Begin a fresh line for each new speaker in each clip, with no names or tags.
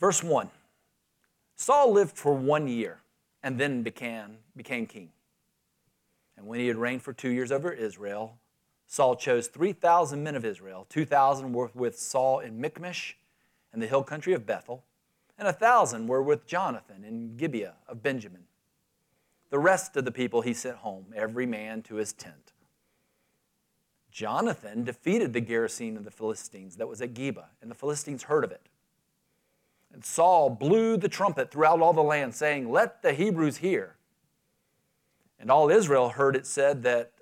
Verse 1 Saul lived for one year and then became, became king. And when he had reigned for two years over Israel, Saul chose 3,000 men of Israel. 2,000 were with Saul in Michmash and the hill country of Bethel, and a 1,000 were with Jonathan in Gibeah of Benjamin. The rest of the people he sent home, every man to his tent. Jonathan defeated the garrison of the Philistines that was at Geba, and the Philistines heard of it. And Saul blew the trumpet throughout all the land, saying, Let the Hebrews hear. And all Israel heard it said that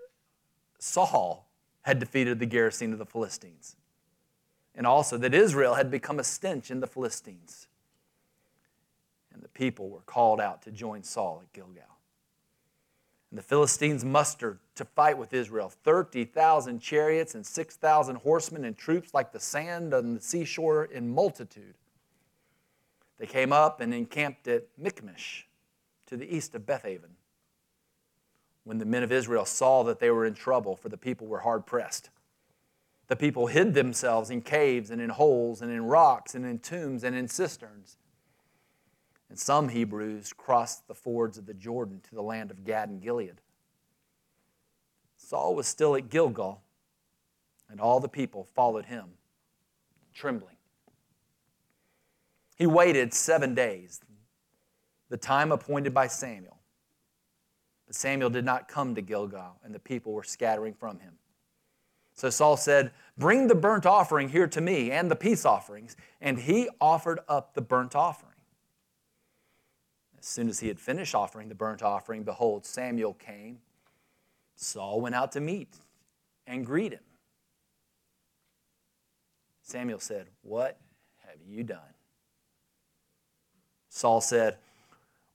Saul had defeated the garrison of the Philistines, and also that Israel had become a stench in the Philistines. And the people were called out to join Saul at Gilgal. And the Philistines mustered to fight with Israel 30,000 chariots and 6,000 horsemen and troops like the sand on the seashore in multitude. They came up and encamped at Michmash to the east of Bethaven. When the men of Israel saw that they were in trouble, for the people were hard pressed, the people hid themselves in caves and in holes and in rocks and in tombs and in cisterns. And some Hebrews crossed the fords of the Jordan to the land of Gad and Gilead. Saul was still at Gilgal, and all the people followed him, trembling. He waited seven days, the time appointed by Samuel. But Samuel did not come to Gilgal, and the people were scattering from him. So Saul said, Bring the burnt offering here to me and the peace offerings. And he offered up the burnt offering. As soon as he had finished offering the burnt offering, behold, Samuel came. Saul went out to meet and greet him. Samuel said, What have you done? Saul said,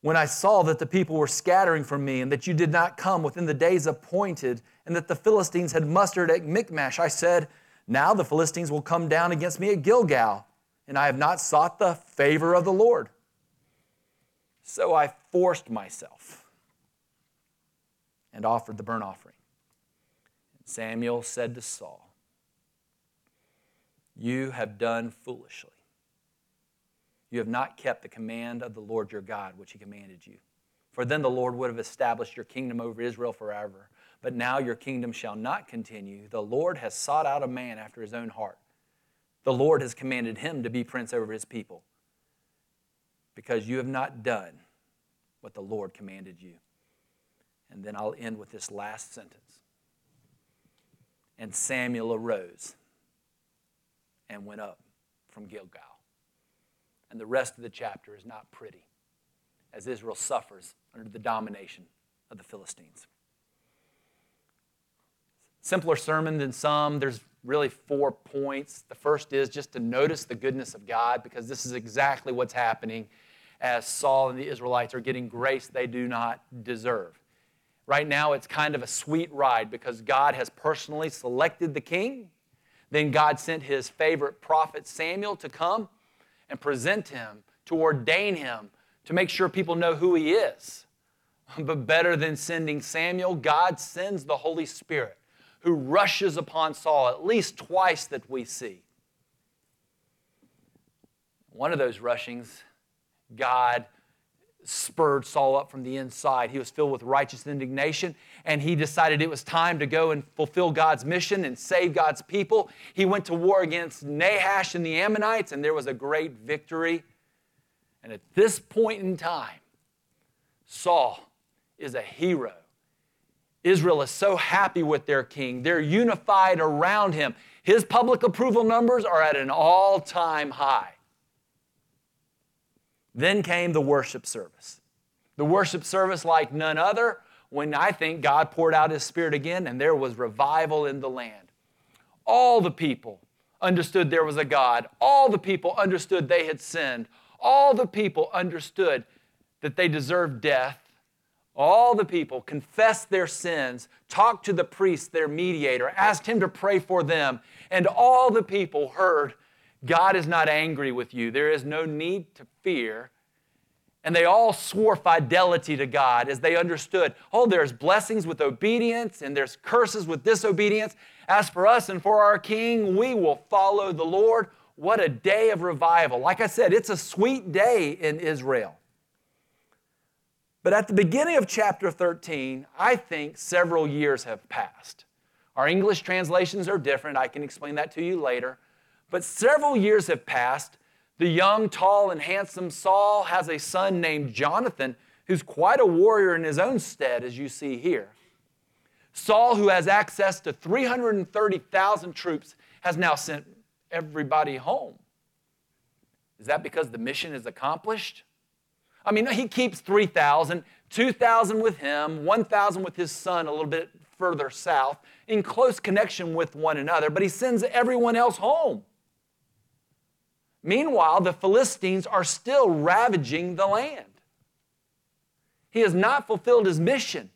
When I saw that the people were scattering from me, and that you did not come within the days appointed, and that the Philistines had mustered at Michmash, I said, Now the Philistines will come down against me at Gilgal, and I have not sought the favor of the Lord. So I forced myself and offered the burnt offering. Samuel said to Saul, You have done foolishly. You have not kept the command of the Lord your God, which he commanded you. For then the Lord would have established your kingdom over Israel forever. But now your kingdom shall not continue. The Lord has sought out a man after his own heart. The Lord has commanded him to be prince over his people, because you have not done what the Lord commanded you. And then I'll end with this last sentence. And Samuel arose and went up from Gilgal. And the rest of the chapter is not pretty as Israel suffers under the domination of the Philistines. Simpler sermon than some. There's really four points. The first is just to notice the goodness of God because this is exactly what's happening as Saul and the Israelites are getting grace they do not deserve. Right now, it's kind of a sweet ride because God has personally selected the king. Then God sent his favorite prophet Samuel to come and present him, to ordain him, to make sure people know who he is. But better than sending Samuel, God sends the Holy Spirit who rushes upon Saul at least twice that we see. One of those rushings, God spurred Saul up from the inside. He was filled with righteous indignation, and he decided it was time to go and fulfill God's mission and save God's people. He went to war against Nahash and the Ammonites, and there was a great victory. And at this point in time, Saul is a hero. Israel is so happy with their king. They're unified around him. His public approval numbers are at an all time high. Then came the worship service. The worship service, like none other, when I think God poured out His Spirit again and there was revival in the land. All the people understood there was a God. All the people understood they had sinned. All the people understood that they deserved death. All the people confessed their sins, talked to the priest, their mediator, asked him to pray for them, and all the people heard God is not angry with you. There is no need to fear. And they all swore fidelity to God as they understood oh, there's blessings with obedience and there's curses with disobedience. As for us and for our king, we will follow the Lord. What a day of revival. Like I said, it's a sweet day in Israel. But at the beginning of chapter 13, I think several years have passed. Our English translations are different. I can explain that to you later. But several years have passed. The young, tall, and handsome Saul has a son named Jonathan, who's quite a warrior in his own stead, as you see here. Saul, who has access to 330,000 troops, has now sent everybody home. Is that because the mission is accomplished? I mean, he keeps 3,000, 2,000 with him, 1,000 with his son a little bit further south, in close connection with one another, but he sends everyone else home. Meanwhile, the Philistines are still ravaging the land. He has not fulfilled his mission.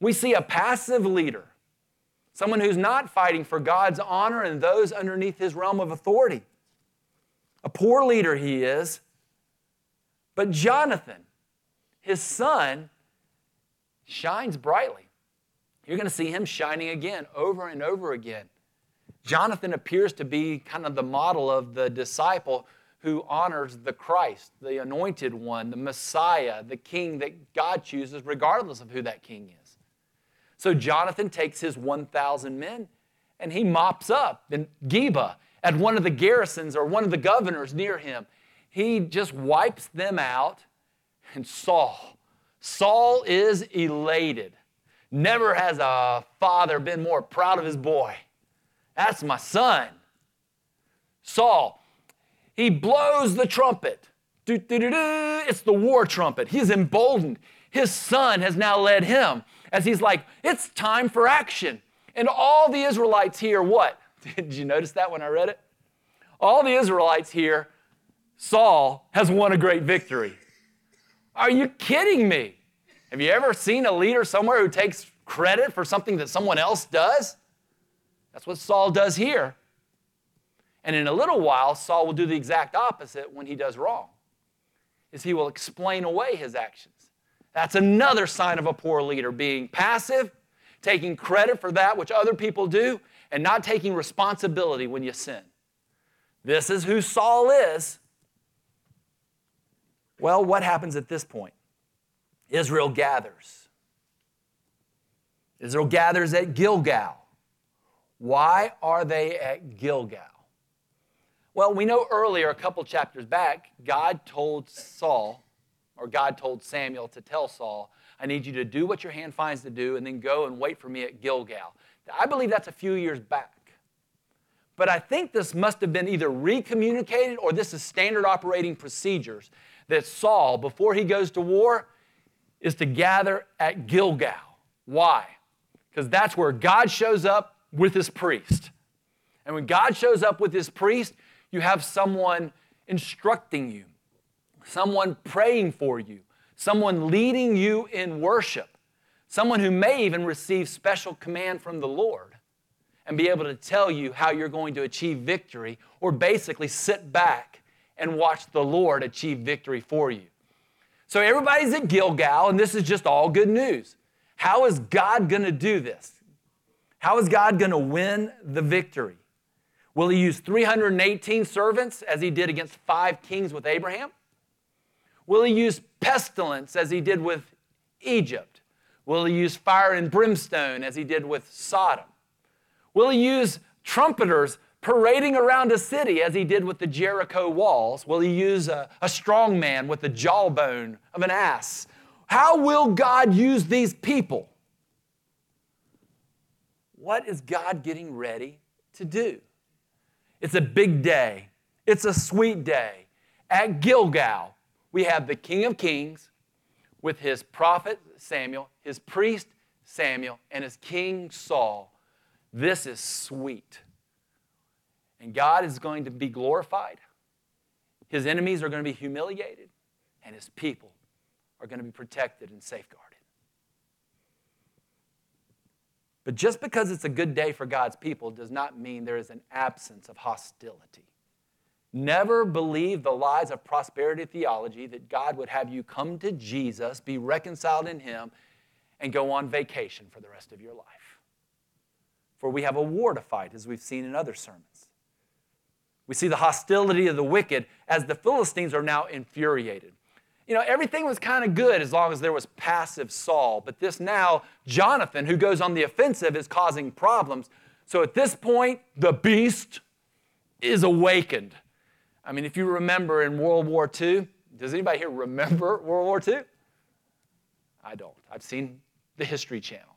We see a passive leader someone who's not fighting for God's honor and those underneath his realm of authority. A poor leader he is. But Jonathan, his son, shines brightly. You're going to see him shining again over and over again. Jonathan appears to be kind of the model of the disciple who honors the Christ, the anointed one, the Messiah, the king that God chooses, regardless of who that king is. So Jonathan takes his 1,000 men and he mops up in Geba at one of the garrisons or one of the governors near him. He just wipes them out. And Saul, Saul is elated. Never has a father been more proud of his boy. That's my son. Saul, he blows the trumpet. It's the war trumpet. He's emboldened. His son has now led him as he's like, it's time for action. And all the Israelites hear, what? Did you notice that when I read it? All the Israelites hear, Saul has won a great victory. Are you kidding me? Have you ever seen a leader somewhere who takes credit for something that someone else does? That's what Saul does here. And in a little while, Saul will do the exact opposite when he does wrong. Is he will explain away his actions. That's another sign of a poor leader being passive, taking credit for that which other people do, and not taking responsibility when you sin. This is who Saul is. Well, what happens at this point? Israel gathers. Israel gathers at Gilgal. Why are they at Gilgal? Well, we know earlier, a couple chapters back, God told Saul or God told Samuel to tell Saul, I need you to do what your hand finds to do and then go and wait for me at Gilgal. I believe that's a few years back. But I think this must have been either recommunicated or this is standard operating procedures that Saul, before he goes to war, is to gather at Gilgal. Why? Because that's where God shows up with his priest. And when God shows up with his priest, you have someone instructing you, someone praying for you, someone leading you in worship, someone who may even receive special command from the Lord and be able to tell you how you're going to achieve victory, or basically sit back and watch the Lord achieve victory for you. So everybody's at Gilgal, and this is just all good news. How is God going to do this? How is God going to win the victory? Will he use 318 servants as he did against five kings with Abraham? Will he use pestilence as he did with Egypt? Will he use fire and brimstone as he did with Sodom? Will he use trumpeters parading around a city as he did with the Jericho walls? Will he use a, a strong man with the jawbone of an ass? How will God use these people? What is God getting ready to do? It's a big day. It's a sweet day. At Gilgal, we have the King of Kings with his prophet Samuel, his priest Samuel, and his king Saul. This is sweet. And God is going to be glorified. His enemies are going to be humiliated, and his people are going to be protected and safeguarded. But just because it's a good day for God's people does not mean there is an absence of hostility. Never believe the lies of prosperity theology that God would have you come to Jesus, be reconciled in Him, and go on vacation for the rest of your life. For we have a war to fight, as we've seen in other sermons. We see the hostility of the wicked as the Philistines are now infuriated. You know, everything was kind of good as long as there was passive Saul, but this now, Jonathan, who goes on the offensive, is causing problems. So at this point, the beast is awakened. I mean, if you remember in World War II, does anybody here remember World War II? I don't. I've seen the History Channel.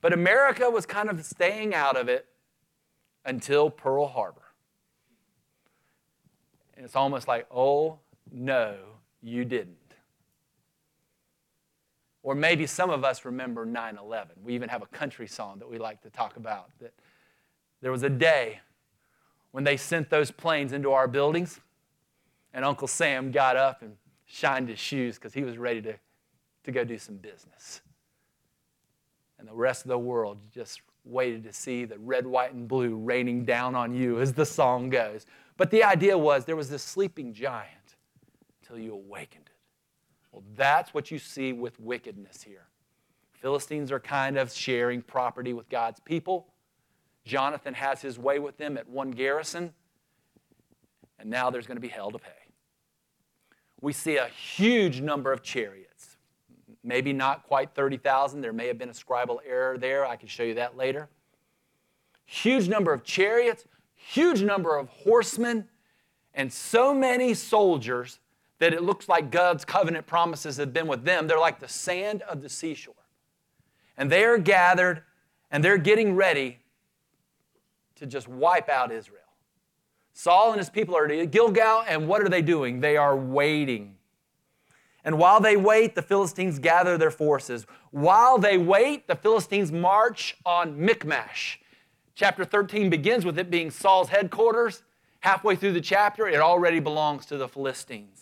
But America was kind of staying out of it until Pearl Harbor. And it's almost like, oh, no, you didn't. Or maybe some of us remember 9 11. We even have a country song that we like to talk about. That there was a day when they sent those planes into our buildings, and Uncle Sam got up and shined his shoes because he was ready to, to go do some business. And the rest of the world just waited to see the red, white, and blue raining down on you, as the song goes. But the idea was there was this sleeping giant until you awakened it. Well, that's what you see with wickedness here. Philistines are kind of sharing property with God's people. Jonathan has his way with them at one garrison, and now there's going to be hell to pay. We see a huge number of chariots. Maybe not quite 30,000. There may have been a scribal error there. I can show you that later. Huge number of chariots, huge number of horsemen, and so many soldiers that it looks like God's covenant promises have been with them. They're like the sand of the seashore. And they are gathered and they're getting ready to just wipe out Israel. Saul and his people are at Gilgal, and what are they doing? They are waiting. And while they wait, the Philistines gather their forces. While they wait, the Philistines march on Michmash. Chapter 13 begins with it being Saul's headquarters. Halfway through the chapter, it already belongs to the Philistines.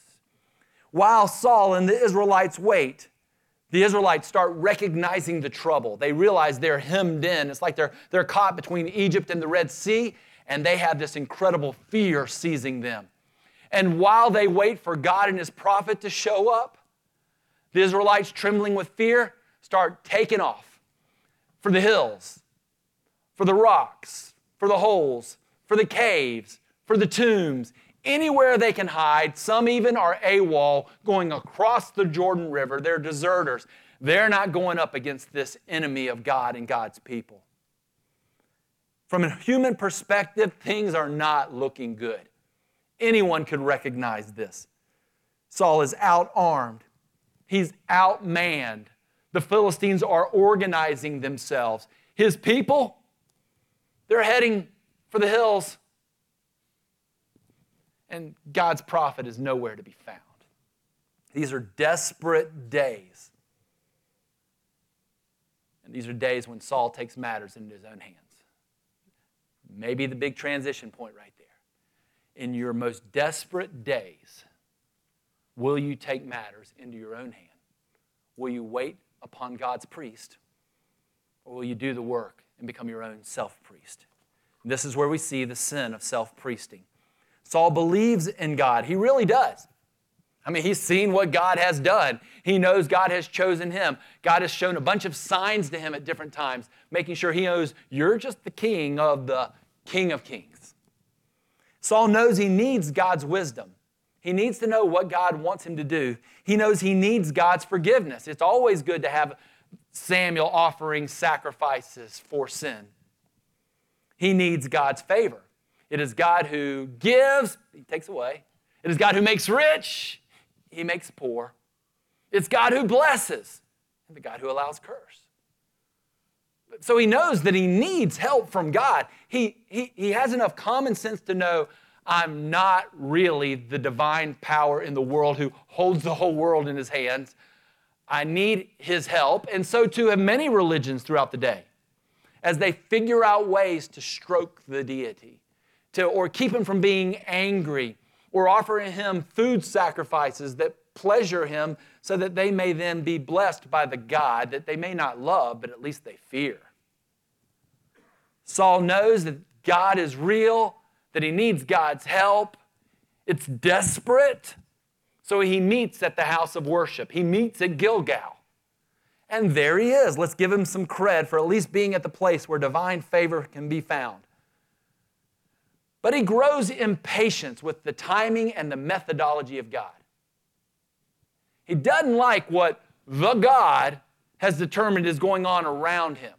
While Saul and the Israelites wait, the Israelites start recognizing the trouble. They realize they're hemmed in. It's like they're, they're caught between Egypt and the Red Sea, and they have this incredible fear seizing them. And while they wait for God and his prophet to show up, the Israelites, trembling with fear, start taking off for the hills, for the rocks, for the holes, for the caves, for the tombs, anywhere they can hide. Some even are AWOL going across the Jordan River. They're deserters. They're not going up against this enemy of God and God's people. From a human perspective, things are not looking good. Anyone could recognize this. Saul is outarmed, he's outmanned. The Philistines are organizing themselves. His people, they're heading for the hills and God's prophet is nowhere to be found. These are desperate days. And these are days when Saul takes matters into his own hands. Maybe the big transition point right there. In your most desperate days, will you take matters into your own hand? Will you wait upon God's priest? Or will you do the work and become your own self priest? This is where we see the sin of self priesting. Saul believes in God. He really does. I mean, he's seen what God has done. He knows God has chosen him. God has shown a bunch of signs to him at different times, making sure he knows you're just the king of the King of Kings. Saul knows he needs God's wisdom. He needs to know what God wants him to do. He knows he needs God's forgiveness. It's always good to have Samuel offering sacrifices for sin. He needs God's favor. It is God who gives, He takes away. It is God who makes rich, He makes poor. It's God who blesses, and the God who allows curse. So he knows that he needs help from God. He, he, he has enough common sense to know I'm not really the divine power in the world who holds the whole world in his hands. I need his help. And so too have many religions throughout the day as they figure out ways to stroke the deity to, or keep him from being angry, or offering him food sacrifices that pleasure him so that they may then be blessed by the God that they may not love, but at least they fear. Saul knows that God is real, that he needs God's help. It's desperate. So he meets at the house of worship. He meets at Gilgal. And there he is. Let's give him some cred for at least being at the place where divine favor can be found. But he grows impatient with the timing and the methodology of God. He doesn't like what the God has determined is going on around him,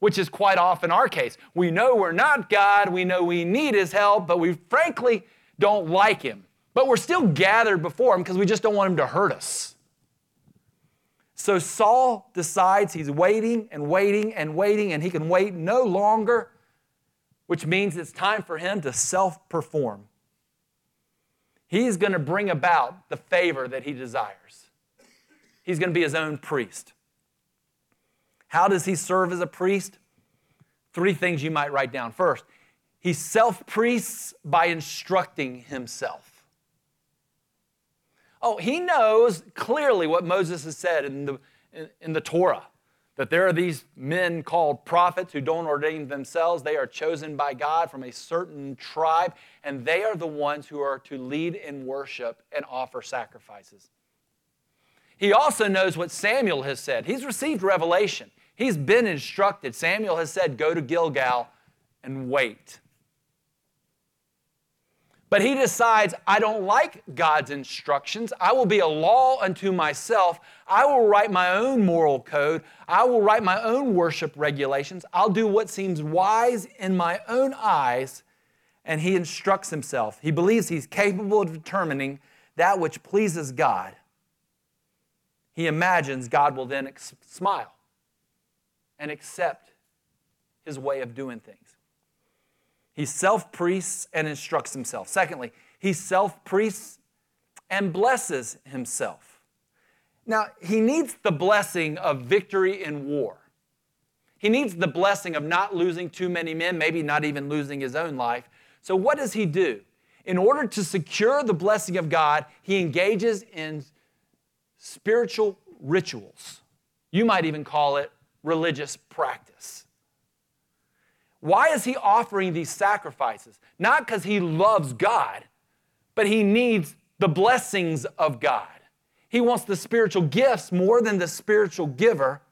which is quite often our case. We know we're not God, we know we need his help, but we frankly don't like him. But we're still gathered before him because we just don't want him to hurt us. So Saul decides he's waiting and waiting and waiting, and he can wait no longer, which means it's time for him to self perform. He's going to bring about the favor that he desires. He's going to be his own priest. How does he serve as a priest? Three things you might write down. First, he self priests by instructing himself. Oh, he knows clearly what Moses has said in the, in, in the Torah that there are these men called prophets who don't ordain themselves. They are chosen by God from a certain tribe, and they are the ones who are to lead in worship and offer sacrifices. He also knows what Samuel has said. He's received revelation, he's been instructed. Samuel has said, Go to Gilgal and wait. But he decides, I don't like God's instructions. I will be a law unto myself. I will write my own moral code. I will write my own worship regulations. I'll do what seems wise in my own eyes. And he instructs himself. He believes he's capable of determining that which pleases God. He imagines God will then ex- smile and accept his way of doing things. He self priests and instructs himself. Secondly, he self priests and blesses himself. Now, he needs the blessing of victory in war. He needs the blessing of not losing too many men, maybe not even losing his own life. So, what does he do? In order to secure the blessing of God, he engages in spiritual rituals. You might even call it religious practice. Why is he offering these sacrifices? Not because he loves God, but he needs the blessings of God. He wants the spiritual gifts more than the spiritual giver.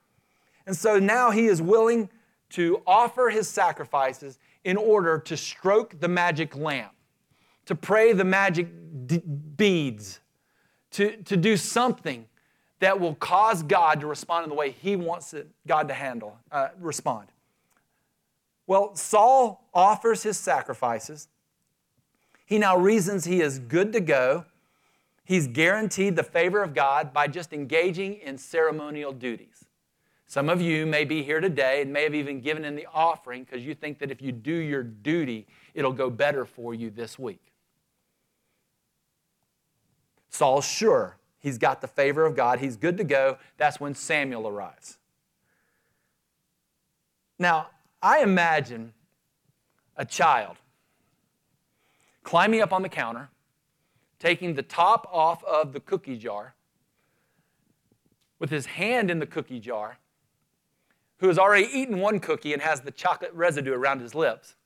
And so now he is willing to offer his sacrifices in order to stroke the magic lamp, to pray the magic d- beads, to, to do something that will cause God to respond in the way he wants it, God to handle, uh, respond. Well, Saul offers his sacrifices. He now reasons he is good to go. He's guaranteed the favor of God by just engaging in ceremonial duties. Some of you may be here today and may have even given in the offering because you think that if you do your duty, it'll go better for you this week. Saul's sure he's got the favor of God. He's good to go. That's when Samuel arrives. Now, I imagine a child climbing up on the counter, taking the top off of the cookie jar, with his hand in the cookie jar, who has already eaten one cookie and has the chocolate residue around his lips,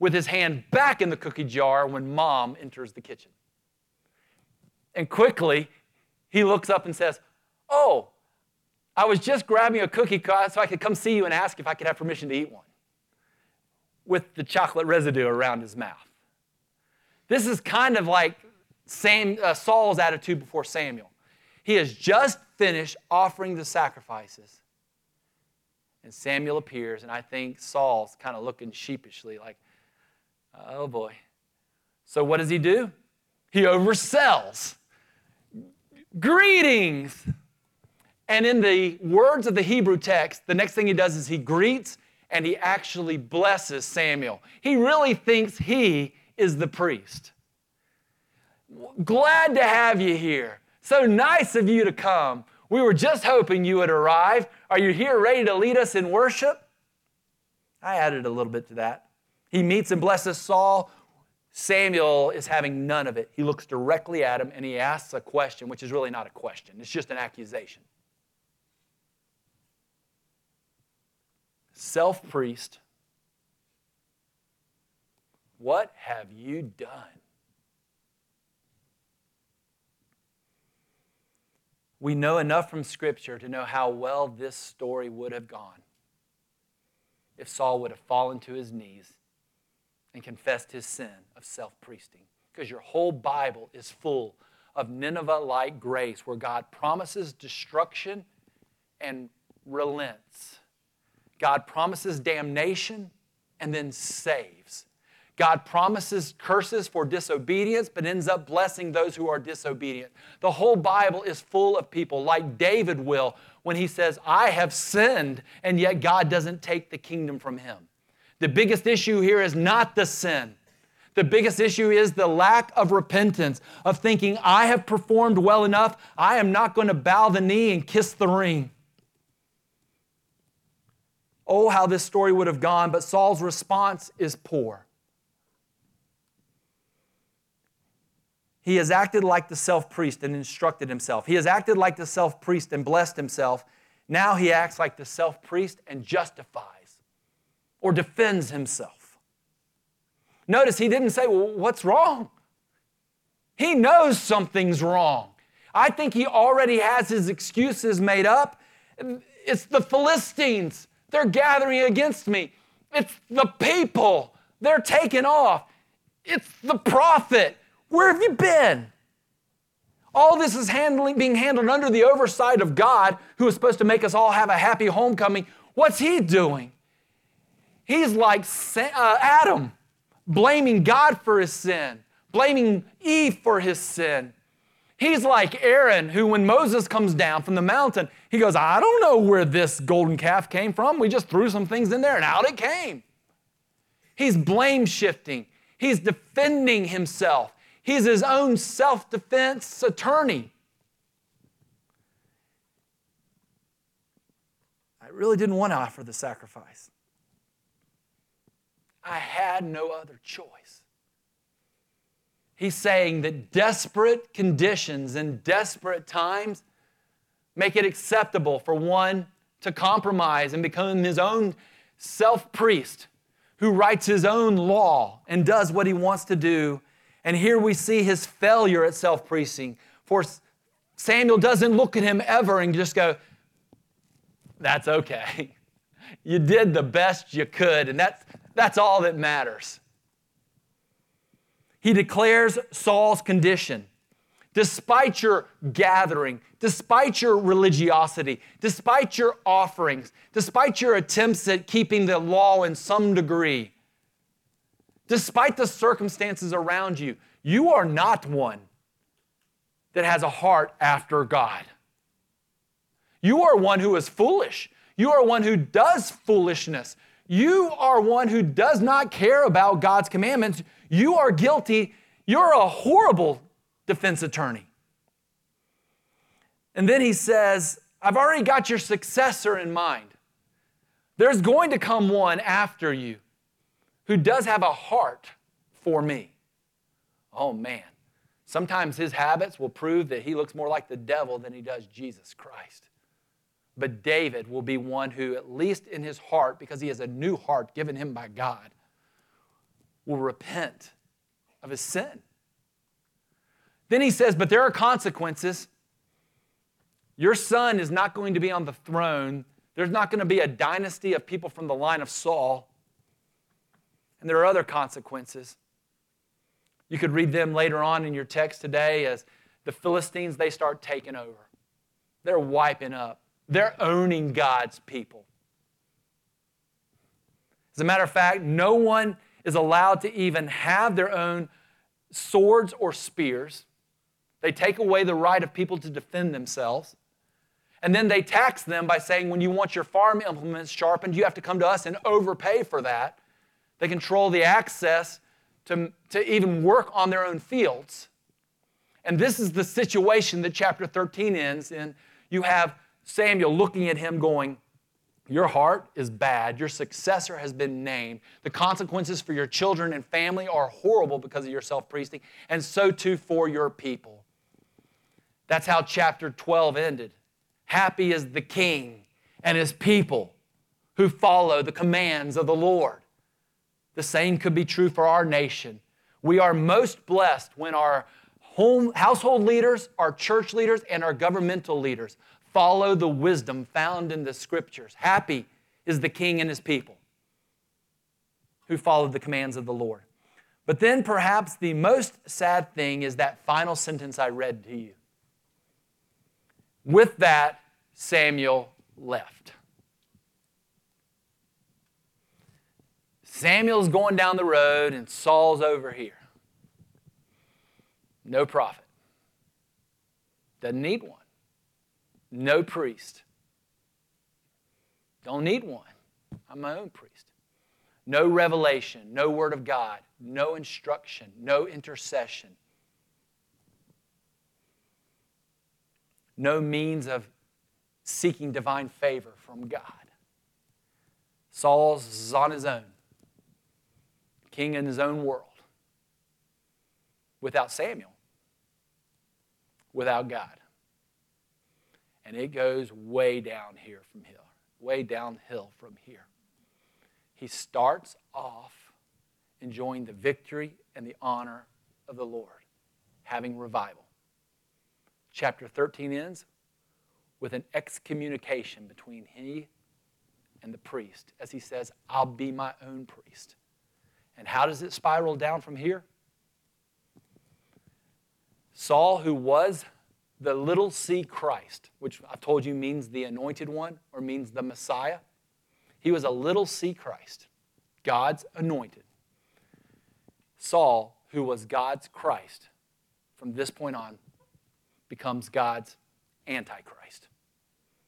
with his hand back in the cookie jar when mom enters the kitchen. And quickly, he looks up and says, Oh, I was just grabbing a cookie so I could come see you and ask if I could have permission to eat one with the chocolate residue around his mouth. This is kind of like Sam, uh, Saul's attitude before Samuel. He has just finished offering the sacrifices. And Samuel appears, and I think Saul's kind of looking sheepishly, like, oh boy. So what does he do? He oversells. Greetings. And in the words of the Hebrew text, the next thing he does is he greets and he actually blesses Samuel. He really thinks he is the priest. Glad to have you here. So nice of you to come. We were just hoping you would arrive. Are you here ready to lead us in worship? I added a little bit to that. He meets and blesses Saul. Samuel is having none of it. He looks directly at him and he asks a question, which is really not a question, it's just an accusation. Self priest, what have you done? We know enough from Scripture to know how well this story would have gone if Saul would have fallen to his knees and confessed his sin of self priesting. Because your whole Bible is full of Nineveh like grace where God promises destruction and relents. God promises damnation and then saves. God promises curses for disobedience, but ends up blessing those who are disobedient. The whole Bible is full of people like David will when he says, I have sinned, and yet God doesn't take the kingdom from him. The biggest issue here is not the sin. The biggest issue is the lack of repentance, of thinking, I have performed well enough, I am not going to bow the knee and kiss the ring. Oh, how this story would have gone, but Saul's response is poor. He has acted like the self priest and instructed himself. He has acted like the self priest and blessed himself. Now he acts like the self priest and justifies or defends himself. Notice he didn't say, Well, what's wrong? He knows something's wrong. I think he already has his excuses made up. It's the Philistines. They're gathering against me. It's the people. They're taking off. It's the prophet. Where have you been? All this is handling, being handled under the oversight of God, who is supposed to make us all have a happy homecoming. What's he doing? He's like uh, Adam, blaming God for his sin, blaming Eve for his sin. He's like Aaron, who, when Moses comes down from the mountain, he goes, I don't know where this golden calf came from. We just threw some things in there and out it came. He's blame shifting, he's defending himself. He's his own self defense attorney. I really didn't want to offer the sacrifice. I had no other choice. He's saying that desperate conditions and desperate times make it acceptable for one to compromise and become his own self priest who writes his own law and does what he wants to do and here we see his failure at self priesting. For Samuel doesn't look at him ever and just go, That's okay. You did the best you could, and that's, that's all that matters. He declares Saul's condition. Despite your gathering, despite your religiosity, despite your offerings, despite your attempts at keeping the law in some degree, Despite the circumstances around you, you are not one that has a heart after God. You are one who is foolish. You are one who does foolishness. You are one who does not care about God's commandments. You are guilty. You're a horrible defense attorney. And then he says, I've already got your successor in mind. There's going to come one after you who does have a heart for me. Oh man, sometimes his habits will prove that he looks more like the devil than he does Jesus Christ. But David will be one who, at least in his heart, because he has a new heart given him by God, will repent of his sin. Then he says, But there are consequences. Your son is not going to be on the throne. There's not going to be a dynasty of people from the line of Saul. And there are other consequences. You could read them later on in your text today as the Philistines, they start taking over. They're wiping up, they're owning God's people. As a matter of fact, no one is allowed to even have their own swords or spears. They take away the right of people to defend themselves. And then they tax them by saying, when you want your farm implements sharpened, you have to come to us and overpay for that. They control the access to, to even work on their own fields. And this is the situation that chapter 13 ends in. You have Samuel looking at him going, Your heart is bad. Your successor has been named. The consequences for your children and family are horrible because of your self priesting, and so too for your people. That's how chapter 12 ended. Happy is the king and his people who follow the commands of the Lord. The same could be true for our nation. We are most blessed when our home, household leaders, our church leaders, and our governmental leaders follow the wisdom found in the scriptures. Happy is the king and his people. who followed the commands of the Lord. But then perhaps the most sad thing is that final sentence I read to you. With that, Samuel left. Samuel's going down the road and Saul's over here. No prophet. Doesn't need one. No priest. Don't need one. I'm my own priest. No revelation, no word of God, no instruction, no intercession, no means of seeking divine favor from God. Saul's on his own, king in his own world, without Samuel, without God. And it goes way down here from here, way downhill from here. He starts off enjoying the victory and the honor of the Lord, having revival. Chapter 13 ends with an excommunication between he and the priest as he says, I'll be my own priest. And how does it spiral down from here? Saul, who was the little c Christ, which I've told you means the anointed one or means the Messiah, he was a little c Christ, God's anointed. Saul, who was God's Christ, from this point on, becomes God's Antichrist.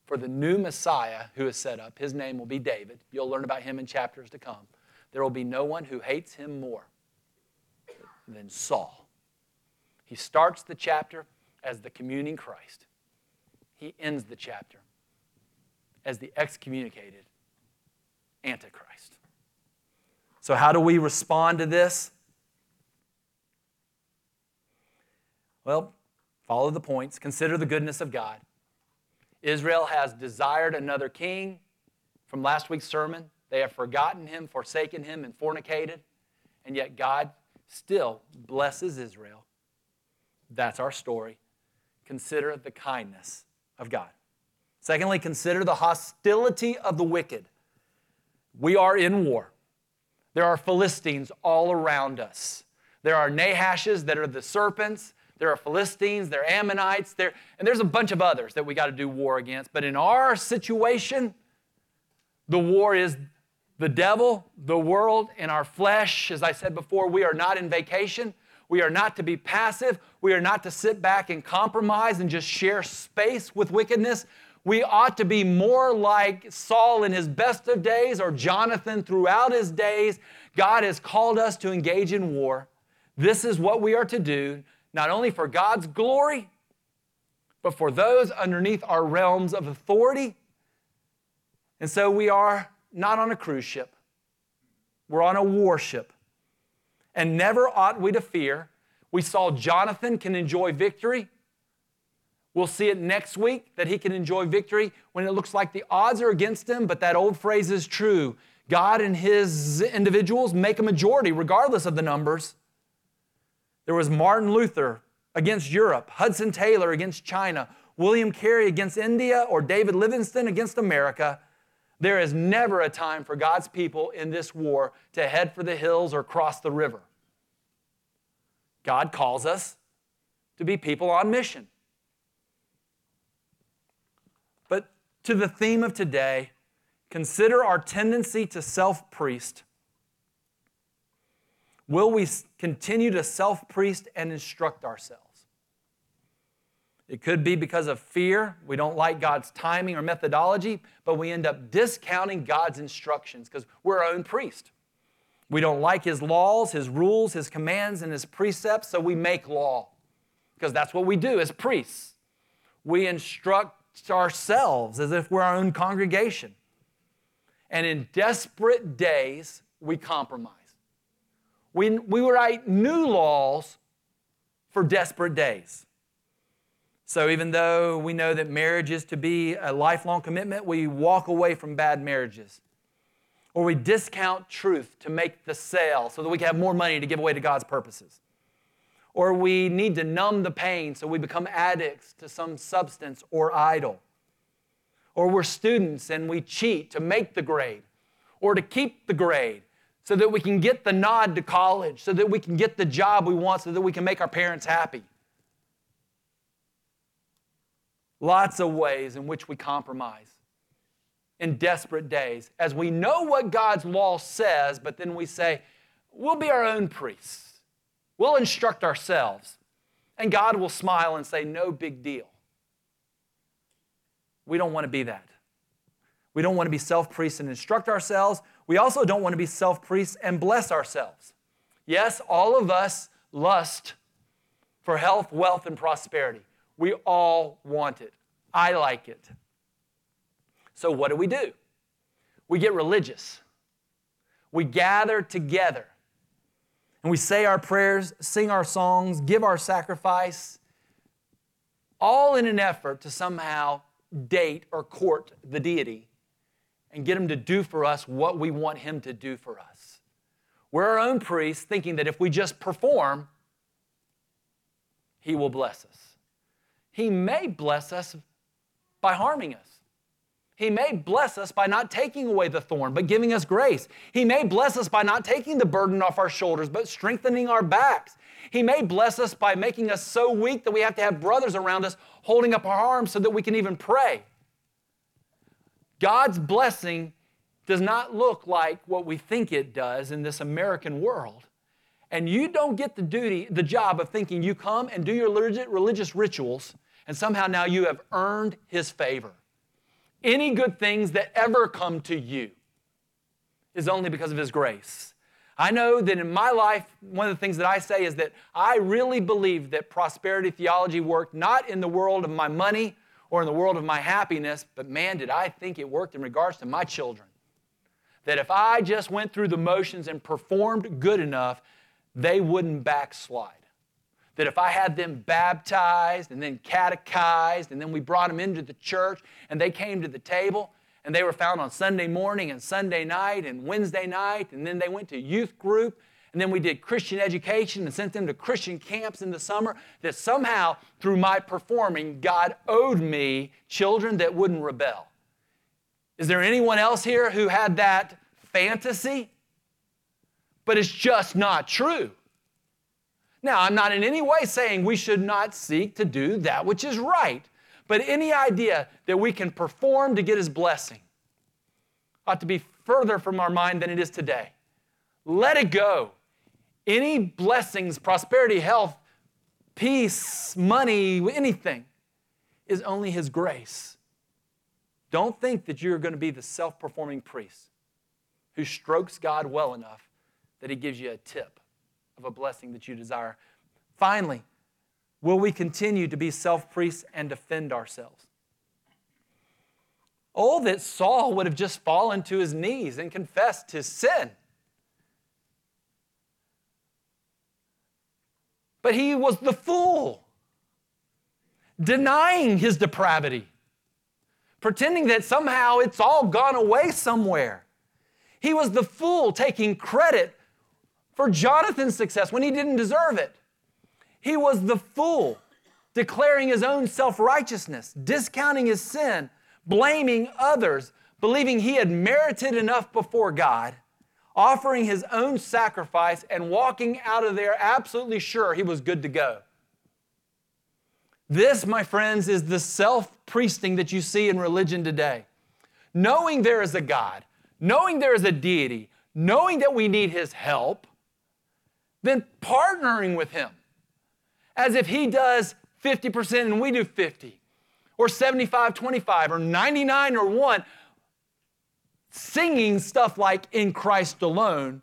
For the new Messiah who is set up, his name will be David. You'll learn about him in chapters to come. There will be no one who hates him more than Saul. He starts the chapter as the communing Christ, he ends the chapter as the excommunicated Antichrist. So, how do we respond to this? Well, follow the points. Consider the goodness of God. Israel has desired another king from last week's sermon. They have forgotten him, forsaken him, and fornicated. And yet God still blesses Israel. That's our story. Consider the kindness of God. Secondly, consider the hostility of the wicked. We are in war. There are Philistines all around us. There are Nahashes that are the serpents. There are Philistines, there are Ammonites, there, and there's a bunch of others that we got to do war against. But in our situation, the war is the devil, the world, and our flesh. As I said before, we are not in vacation. We are not to be passive. We are not to sit back and compromise and just share space with wickedness. We ought to be more like Saul in his best of days or Jonathan throughout his days. God has called us to engage in war. This is what we are to do not only for God's glory, but for those underneath our realms of authority. And so we are not on a cruise ship, we're on a warship. And never ought we to fear. We saw Jonathan can enjoy victory. We'll see it next week that he can enjoy victory when it looks like the odds are against him, but that old phrase is true. God and his individuals make a majority regardless of the numbers. There was Martin Luther against Europe, Hudson Taylor against China, William Carey against India, or David Livingstone against America. There is never a time for God's people in this war to head for the hills or cross the river. God calls us to be people on mission. But to the theme of today, consider our tendency to self priest Will we continue to self priest and instruct ourselves? It could be because of fear. We don't like God's timing or methodology, but we end up discounting God's instructions because we're our own priest. We don't like His laws, His rules, His commands, and His precepts, so we make law because that's what we do as priests. We instruct ourselves as if we're our own congregation. And in desperate days, we compromise. We, we write new laws for desperate days. So even though we know that marriage is to be a lifelong commitment, we walk away from bad marriages. Or we discount truth to make the sale so that we can have more money to give away to God's purposes. Or we need to numb the pain so we become addicts to some substance or idol. Or we're students and we cheat to make the grade or to keep the grade so that we can get the nod to college, so that we can get the job we want, so that we can make our parents happy. Lots of ways in which we compromise in desperate days as we know what God's law says, but then we say, we'll be our own priests. We'll instruct ourselves. And God will smile and say, no big deal. We don't want to be that. We don't want to be self priests and instruct ourselves. We also don't want to be self priests and bless ourselves. Yes, all of us lust for health, wealth, and prosperity. We all want it. I like it. So, what do we do? We get religious. We gather together and we say our prayers, sing our songs, give our sacrifice, all in an effort to somehow date or court the deity and get him to do for us what we want him to do for us. We're our own priests, thinking that if we just perform, he will bless us. He may bless us by harming us. He may bless us by not taking away the thorn, but giving us grace. He may bless us by not taking the burden off our shoulders, but strengthening our backs. He may bless us by making us so weak that we have to have brothers around us holding up our arms so that we can even pray. God's blessing does not look like what we think it does in this American world. And you don't get the duty, the job of thinking you come and do your religious rituals, and somehow now you have earned His favor. Any good things that ever come to you is only because of His grace. I know that in my life, one of the things that I say is that I really believe that prosperity theology worked not in the world of my money or in the world of my happiness, but man, did I think it worked in regards to my children. That if I just went through the motions and performed good enough, they wouldn't backslide. That if I had them baptized and then catechized, and then we brought them into the church and they came to the table, and they were found on Sunday morning and Sunday night and Wednesday night, and then they went to youth group, and then we did Christian education and sent them to Christian camps in the summer. That somehow, through my performing, God owed me children that wouldn't rebel. Is there anyone else here who had that fantasy? But it's just not true. Now, I'm not in any way saying we should not seek to do that which is right. But any idea that we can perform to get his blessing ought to be further from our mind than it is today. Let it go. Any blessings, prosperity, health, peace, money, anything is only his grace. Don't think that you're going to be the self performing priest who strokes God well enough that he gives you a tip of a blessing that you desire. Finally, Will we continue to be self priests and defend ourselves? Oh, that Saul would have just fallen to his knees and confessed his sin. But he was the fool, denying his depravity, pretending that somehow it's all gone away somewhere. He was the fool taking credit for Jonathan's success when he didn't deserve it. He was the fool, declaring his own self righteousness, discounting his sin, blaming others, believing he had merited enough before God, offering his own sacrifice, and walking out of there absolutely sure he was good to go. This, my friends, is the self priesting that you see in religion today. Knowing there is a God, knowing there is a deity, knowing that we need his help, then partnering with him as if he does 50% and we do 50 or 75 25 or 99 or 1 singing stuff like in Christ alone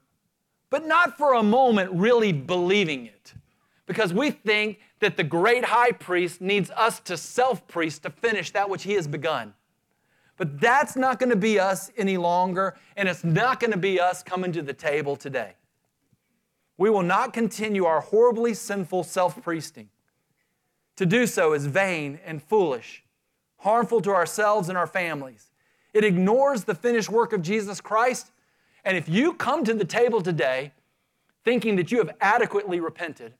but not for a moment really believing it because we think that the great high priest needs us to self priest to finish that which he has begun but that's not going to be us any longer and it's not going to be us coming to the table today we will not continue our horribly sinful self priesting. To do so is vain and foolish, harmful to ourselves and our families. It ignores the finished work of Jesus Christ. And if you come to the table today thinking that you have adequately repented,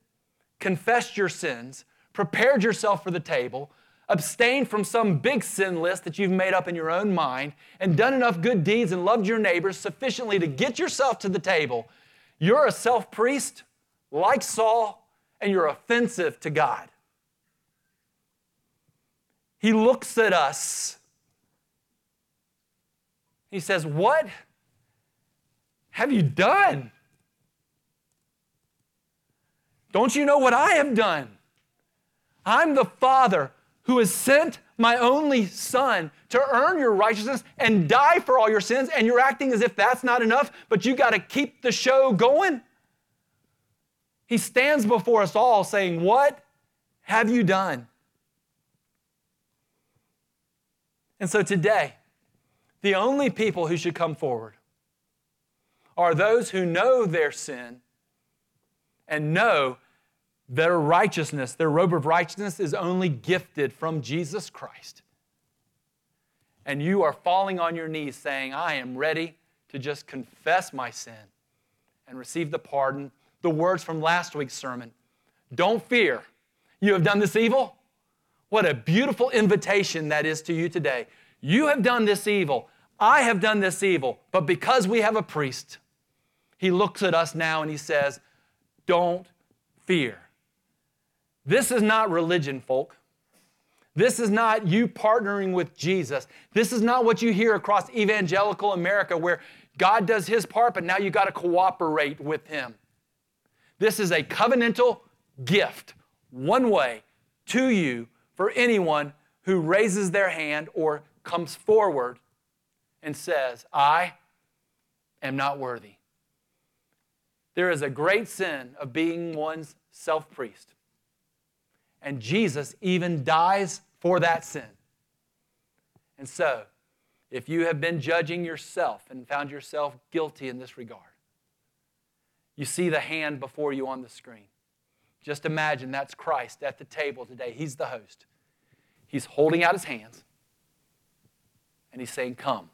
confessed your sins, prepared yourself for the table, abstained from some big sin list that you've made up in your own mind, and done enough good deeds and loved your neighbors sufficiently to get yourself to the table, you're a self priest like Saul, and you're offensive to God. He looks at us. He says, What have you done? Don't you know what I have done? I'm the Father who has sent my only Son to earn your righteousness and die for all your sins, and you're acting as if that's not enough, but you got to keep the show going. He stands before us all saying, What have you done? And so today, the only people who should come forward are those who know their sin and know their righteousness, their robe of righteousness, is only gifted from Jesus Christ. And you are falling on your knees saying, I am ready to just confess my sin and receive the pardon. The words from last week's sermon Don't fear, you have done this evil. What a beautiful invitation that is to you today. You have done this evil. I have done this evil. But because we have a priest, he looks at us now and he says, Don't fear. This is not religion, folk. This is not you partnering with Jesus. This is not what you hear across evangelical America where God does his part, but now you got to cooperate with him. This is a covenantal gift, one way to you for anyone who raises their hand or comes forward and says, I am not worthy. There is a great sin of being one's self priest. And Jesus even dies for that sin. And so, if you have been judging yourself and found yourself guilty in this regard, you see the hand before you on the screen. Just imagine that's Christ at the table today. He's the host. He's holding out his hands and he's saying, Come,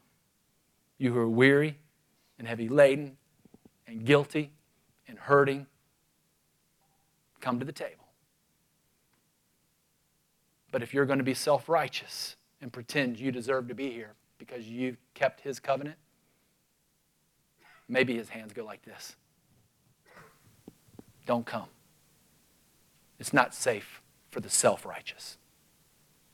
you who are weary and heavy laden and guilty and hurting, come to the table. But if you're going to be self righteous and pretend you deserve to be here because you've kept his covenant, maybe his hands go like this Don't come. It's not safe for the self righteous.